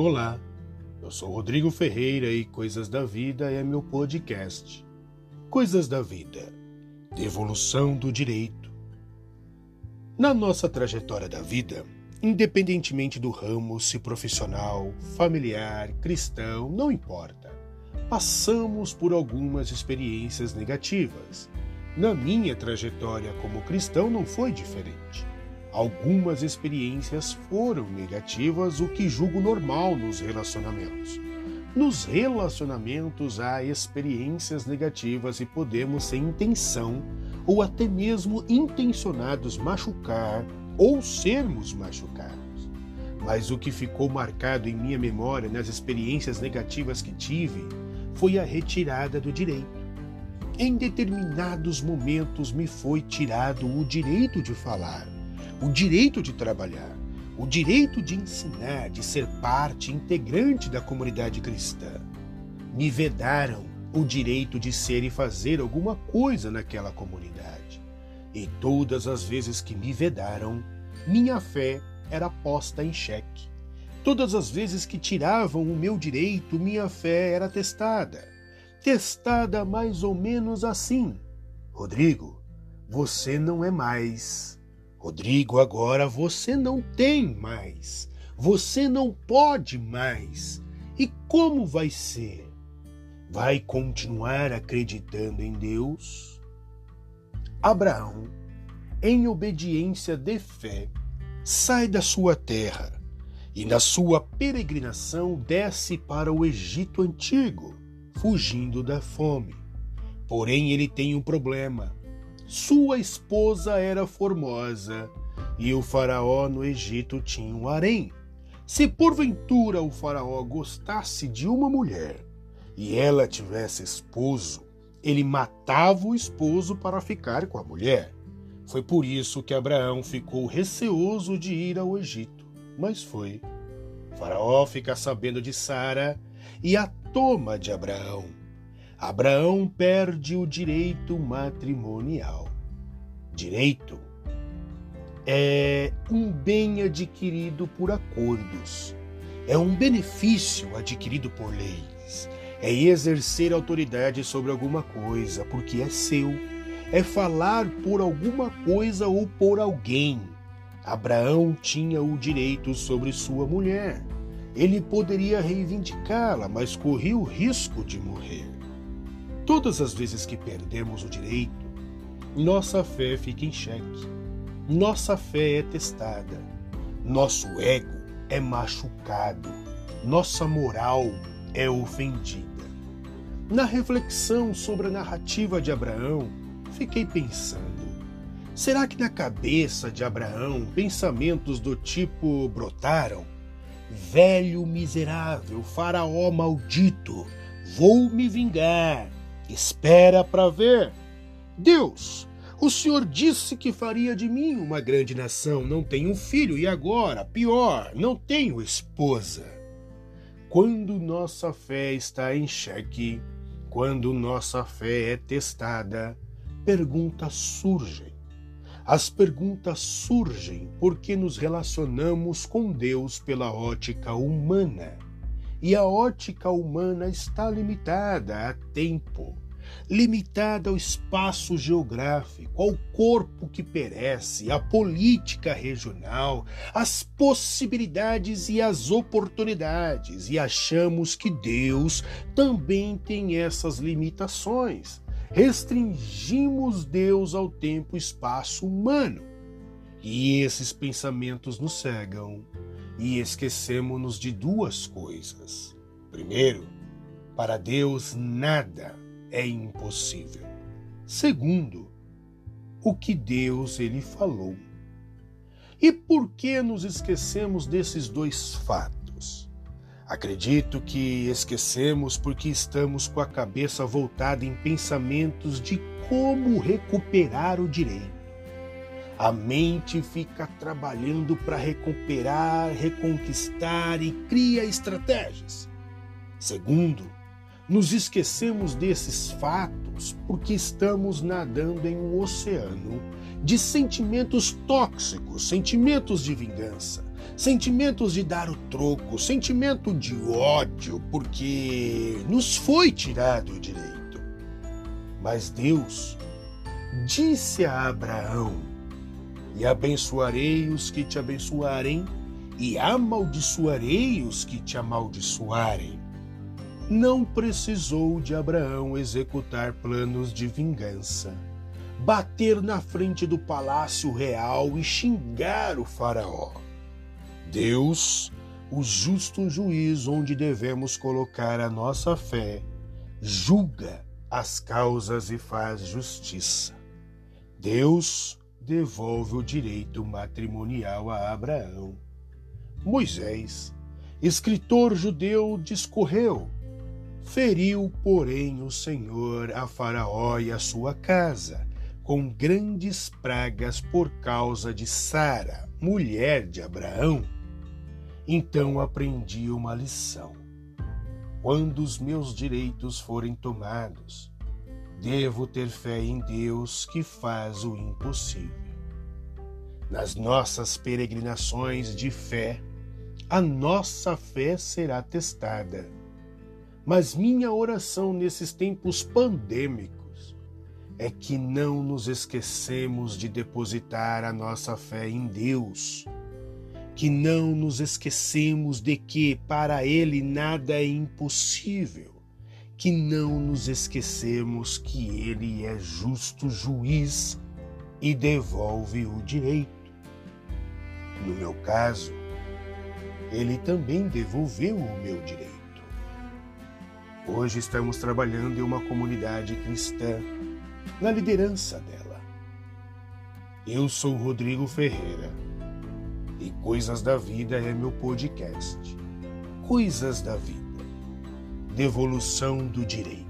Olá, eu sou Rodrigo Ferreira e Coisas da Vida é meu podcast. Coisas da Vida, Devolução do Direito. Na nossa trajetória da vida, independentemente do ramo, se profissional, familiar, cristão, não importa, passamos por algumas experiências negativas. Na minha trajetória como cristão não foi diferente. Algumas experiências foram negativas, o que julgo normal nos relacionamentos. Nos relacionamentos há experiências negativas e podemos, sem intenção ou até mesmo intencionados, machucar ou sermos machucados. Mas o que ficou marcado em minha memória nas experiências negativas que tive foi a retirada do direito. Em determinados momentos me foi tirado o direito de falar o direito de trabalhar, o direito de ensinar, de ser parte integrante da comunidade cristã. Me vedaram o direito de ser e fazer alguma coisa naquela comunidade. E todas as vezes que me vedaram, minha fé era posta em xeque. Todas as vezes que tiravam o meu direito, minha fé era testada. Testada mais ou menos assim: Rodrigo, você não é mais Rodrigo, agora você não tem mais. Você não pode mais. E como vai ser? Vai continuar acreditando em Deus? Abraão, em obediência de fé, sai da sua terra e, na sua peregrinação, desce para o Egito antigo, fugindo da fome. Porém, ele tem um problema sua esposa era formosa e o faraó no Egito tinha um harém. Se porventura o faraó gostasse de uma mulher e ela tivesse esposo, ele matava o esposo para ficar com a mulher. Foi por isso que Abraão ficou receoso de ir ao Egito, mas foi. O faraó fica sabendo de Sara e a toma de Abraão. Abraão perde o direito matrimonial. Direito é um bem adquirido por acordos, é um benefício adquirido por leis, é exercer autoridade sobre alguma coisa porque é seu, é falar por alguma coisa ou por alguém. Abraão tinha o direito sobre sua mulher. Ele poderia reivindicá-la, mas corria o risco de morrer. Todas as vezes que perdemos o direito, nossa fé fica em xeque. Nossa fé é testada. Nosso ego é machucado. Nossa moral é ofendida. Na reflexão sobre a narrativa de Abraão, fiquei pensando: será que na cabeça de Abraão pensamentos do tipo brotaram? Velho miserável, faraó maldito, vou me vingar Espera para ver. Deus, o Senhor disse que faria de mim uma grande nação. Não tenho filho e agora, pior, não tenho esposa. Quando nossa fé está em xeque, quando nossa fé é testada, perguntas surgem. As perguntas surgem porque nos relacionamos com Deus pela ótica humana e a ótica humana está limitada a tempo, limitada ao espaço geográfico, ao corpo que perece, à política regional, às possibilidades e às oportunidades, e achamos que Deus também tem essas limitações. Restringimos Deus ao tempo e espaço humano. E esses pensamentos nos cegam e esquecemos-nos de duas coisas. Primeiro, para Deus nada é impossível. Segundo, o que Deus ele falou. E por que nos esquecemos desses dois fatos? Acredito que esquecemos porque estamos com a cabeça voltada em pensamentos de como recuperar o direito a mente fica trabalhando para recuperar, reconquistar e cria estratégias. Segundo, nos esquecemos desses fatos porque estamos nadando em um oceano de sentimentos tóxicos, sentimentos de vingança, sentimentos de dar o troco, sentimento de ódio, porque nos foi tirado o direito. Mas Deus disse a Abraão: E abençoarei os que te abençoarem, e amaldiçoarei os que te amaldiçoarem. Não precisou de Abraão executar planos de vingança bater na frente do palácio real e xingar o Faraó. Deus, o justo juiz onde devemos colocar a nossa fé, julga as causas e faz justiça. Deus devolve o direito matrimonial a Abraão. Moisés, escritor judeu, discorreu. Feriu, porém, o Senhor a Faraó e a sua casa, com grandes pragas por causa de Sara, mulher de Abraão. Então aprendi uma lição. Quando os meus direitos forem tomados, devo ter fé em Deus que faz o impossível. Nas nossas peregrinações de fé, a nossa fé será testada. Mas minha oração nesses tempos pandêmicos é que não nos esquecemos de depositar a nossa fé em Deus, que não nos esquecemos de que para Ele nada é impossível, que não nos esquecemos que Ele é justo juiz e devolve o direito. No meu caso, Ele também devolveu o meu direito. Hoje estamos trabalhando em uma comunidade cristã na liderança dela. Eu sou Rodrigo Ferreira e Coisas da Vida é meu podcast. Coisas da Vida. Devolução do Direito.